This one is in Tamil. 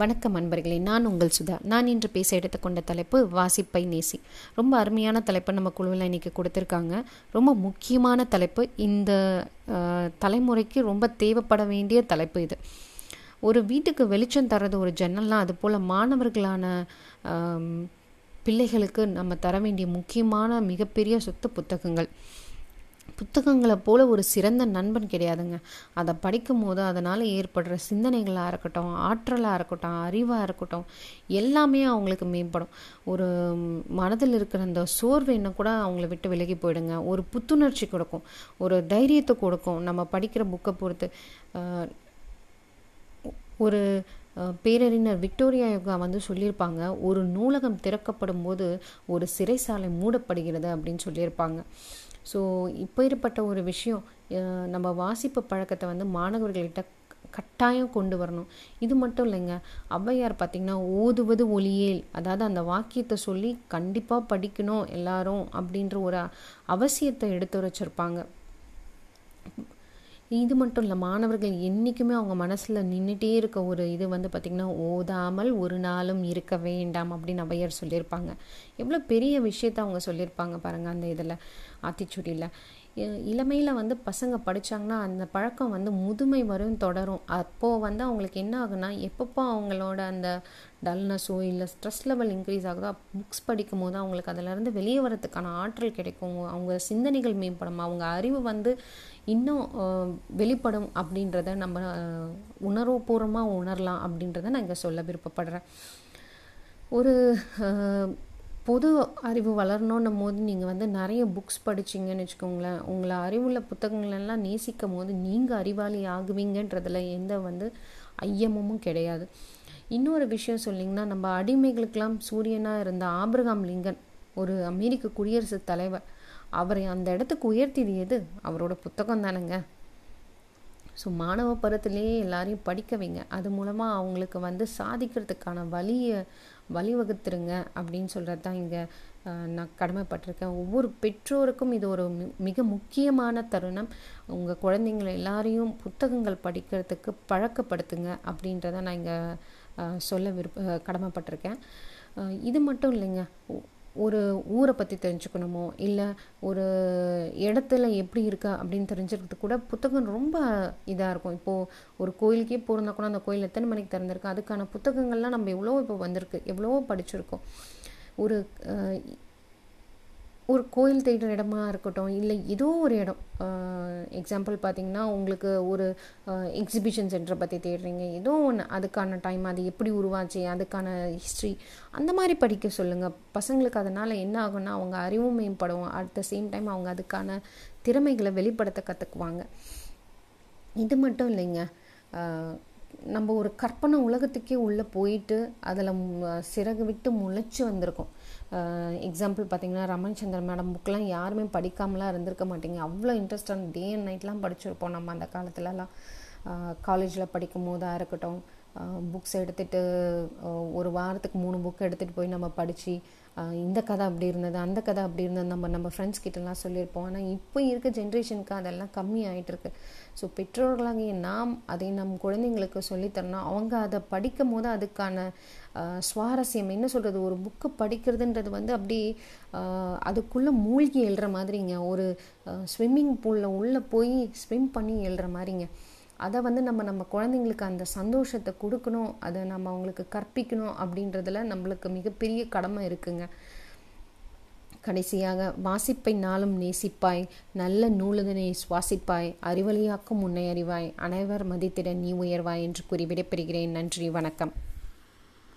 வணக்கம் அன்பர்களே நான் உங்கள் சுதா. நான் இன்று பேச எடுத்துக்கொண்ட தலைப்பு வாசிப்பை நேசி. ரொம்ப அருமையான தலைப்பை நம்ம குழுவில் இன்றைக்கி கொடுத்துருக்காங்க. ரொம்ப முக்கியமான தலைப்பு. இந்த தலைமுறைக்கு ரொம்ப தேவைப்பட வேண்டிய தலைப்பு இது. ஒரு வீட்டுக்கு வெளிச்சம் தர்றது ஒரு ஜன்னல்லாம் அது போல் மாணவர்களான பிள்ளைகளுக்கு நம்ம தர வேண்டிய முக்கியமான மிகப்பெரிய சொத்து புத்தகங்கள். புத்தகங்களை போல் ஒரு சிறந்த நண்பன் கிடையாதுங்க. அதை படிக்கும் போது அதனால் ஏற்படுற சிந்தனைகளாக இருக்கட்டும் ஆற்றலாக இருக்கட்டும் அறிவாக இருக்கட்டும் எல்லாமே அவங்களுக்கு மேம்படும். ஒரு மனதில் இருக்கிற அந்த சோர்வு என்ன கூட அவங்கள விட்டு விலகி போயிடுங்க. ஒரு புத்துணர்ச்சி கொடுக்கும். ஒரு தைரியத்தை கொடுக்கும். நம்ம படிக்கிற புக்கை பொறுத்து ஒரு பேரறிஞர் விக்டோரியா யோகா வந்து சொல்லியிருப்பாங்க ஒரு நூலகம் திறக்கப்படும் போது ஒரு சிறைசாலை மூடப்படுகிறது அப்படின்னு சொல்லியிருப்பாங்க. ஸோ இப்போ இருப்பட்ட ஒரு விஷயம் நம்ம வாசிப்பு பழக்கத்தை வந்து மாணவர்கள்கிட்ட கட்டாயம் கொண்டு வரணும். இது மட்டும் இல்லைங்க ஔவையார் பார்த்திங்கன்னா ஓதுவது ஒளியேல் அதாவது அந்த வாக்கியத்தை சொல்லி கண்டிப்பாக படிக்கணும் எல்லாரும் அப்படின்ற ஒரு அவசியத்தை எடுத்து வச்சிருப்பாங்க. இது மட்டும் இல்லை மாணவர்கள் என்றைக்குமே அவங்க மனசில் நின்றுட்டே இருக்க ஒரு இது வந்து பார்த்திங்கன்னா ஓதாமல் ஒரு நாளும் இருக்க வேண்டாம் அப்படின்னு அவையர் சொல்லியிருப்பாங்க. எவ்வளோ பெரிய விஷயத்த அவங்க சொல்லியிருப்பாங்க பாருங்கள் அந்த இதில் ஆத்திச்சூடியில். இளமையில் வந்து பசங்க படித்தாங்கன்னா அந்த பழக்கம் வந்து முதுமை வரும் தொடரும். அப்போது வந்து அவங்களுக்கு என்ன ஆகுனா எப்பப்போ அவங்களோட அந்த டல்னஸோ இல்லை ஸ்ட்ரெஸ் லெவல் இன்க்ரீஸ் ஆகுதோ புக்ஸ் படிக்கும் போது அவங்களுக்கு அதிலேருந்து வெளியே வரத்துக்கான ஆற்றல் கிடைக்கும். அவங்க சிந்தனைகள் மேம்படும். அவங்க அறிவு வந்து இன்னும் வெளிப்படும் அப்படின்றத நம்ம உணர்வுபூர்வமாக உணரலாம் அப்படின்றத நான் இங்கே சொல்ல விருப்பப்படுறேன். ஒரு பொது அறிவு வளரணுன்னும் போது நீங்கள் வந்து நிறைய புக்ஸ் படிச்சீங்கன்னு வச்சுக்கோங்களேன். உங்களை அறிவுள்ள புத்தகங்களெல்லாம் நேசிக்கும் போது நீங்கள் அறிவாளி ஆகுவீங்கன்றதில் எந்த வந்து ஐயமும் கிடையாது. இன்னொரு விஷயம் சொல்லிங்கன்னா நம்ம அடிமைகளுக்கெல்லாம் சூரியனாக இருந்த ஆபிரகாம் லிங்கன் ஒரு அமெரிக்க குடியரசுத் தலைவர் அவரை அந்த இடத்துக்கு உயர்த்தியது எது? அவரோட புத்தகம் தானேங்க ஸோ மாணவ பருவத்திலேயே எல்லாரையும் படிக்க வைங்க. அது மூலமாக அவங்களுக்கு வந்து சாதிக்கிறதுக்கான வழியை வழிவகுத்துருங்க அப்படின்னு சொல்கிறது தான் இங்கே நான் கடமைப்பட்டிருக்கேன். ஒவ்வொரு பெற்றோருக்கும் இது ஒரு மி- மிக முக்கியமான தருணம். உங்கள் குழந்தைங்களை எல்லாரையும் புத்தகங்கள் படிக்கிறதுக்கு பழக்கப்படுத்துங்க அப்படின்றத நான் இங்கே சொல்ல விருப்ப கடமைப்பட்டிருக்கேன். இது மட்டும் இல்லைங்க. ஒரு ஊரை பற்றி தெரிஞ்சுக்கணுமோ? இல்லை ஒரு இடத்துல எப்படி இருக்கா அப்படின்னு தெரிஞ்சுக்கிறதுக்கு கூட புத்தகம் ரொம்ப இதாக இருக்கும். இப்போது ஒரு கோயிலுக்கே போகிறதா கூட அந்த கோயில் எத்தனை மணிக்கு திறந்திருக்கு? அதுக்கான புத்தகங்கள்லாம் நம்ம எவ்வளோ இப்போ வந்திருக்கு. எவ்வளவோ படிச்சிருக்கோம். ஒரு ஒரு கோயில் தேடுற இடமா இருக்கட்டும் இல்லை ஏதோ ஒரு இடம். எக்ஸாம்பிள் பார்த்தீங்கன்னா உங்களுக்கு ஒரு எக்ஸிபிஷன் சென்டரை பற்றி தேடுறீங்க. ஏதோ ஒன்று அதுக்கான டைம் அது எப்படி உருவாச்சு அதுக்கான ஹிஸ்ட்ரி அந்த மாதிரி படிக்க சொல்லுங்கள் பசங்களுக்கு அதனால் என்ன ஆகும்னா அவங்க அறிவும் மேம்படும். அட் த சேம் டைம் அவங்க அதுக்கான திறமைகளை வெளிப்படுத்த கற்றுக்குவாங்க இது மட்டும் இல்லைங்க. நம்ம ஒரு கற்பனை உலகத்துக்கே உள்ளே போயிட்டு அதில் சிறகு விட்டு முளைச்சி வந்திருக்கோம். எக்ஸாம்பிள் பார்த்தீங்கன்னா ரமணிச்சந்திரன் மேடம் புக்கெலாம் யாருமே படிக்காமலாம் இருந்திருக்க மாட்டேங்க. அவ்வளோ இன்ட்ரெஸ்டான டே அண்ட் நைட்லாம் படிச்சிருப்போம் நம்ம அந்த காலத்துலலாம். காலேஜில் படிக்கும் போதாக இருக்கட்டும் புக்ஸ் எடுத்துகிட்டு ஒரு வாரத்துக்கு மூணு புக் எடுத்துகிட்டு போய் நம்ம படித்து இந்த கதை அப்படி இருந்தது அந்த கதை அப்படி இருந்தது நம்ம நம்ம ஃப்ரெண்ட்ஸ் கிட்டலாம் சொல்லியிருப்போம். ஆனால் இப்போ இருக்க ஜென்ரேஷனுக்கு அதெல்லாம் கம்மி ஆகிட்டுருக்கு ஸோ பெற்றோர்களாகிய நாம் அதை நம் குழந்தைங்களுக்கு சொல்லித்தரணும். அவங்க அதை படிக்கும் போது அதுக்கான சுவாரஸ்யம் என்ன சொல்கிறது ஒரு புக்கு படிக்கிறதுன்றது வந்து அப்படி அதுக்குள்ளே மூழ்கி எழுற மாதிரிங்க. ஒரு ஸ்விம்மிங் பூலில் உள்ளே போய் ஸ்விம் பண்ணி எழுற மாதிரிங்க. அதை வந்து நம்ம நம்ம குழந்தைங்களுக்கு அந்த சந்தோஷத்தை கொடுக்கணும் அதை நம்ம அவங்களுக்கு கற்பிக்கணும் அப்படின்றதுல நம்மளுக்கு மிகப்பெரிய கடமை இருக்குங்க. கடைசியாக வாசிப்பை நாளும் நேசிப்பாய் நல்ல நூலுதனை சுவாசிப்பாய் அறிவழியாக்கும் முன்னே அறிவாய் அனைவர் மதித்திட நீ உயர்வாய் என்று கூறி விடைபெறுகிறேன். நன்றி வணக்கம்.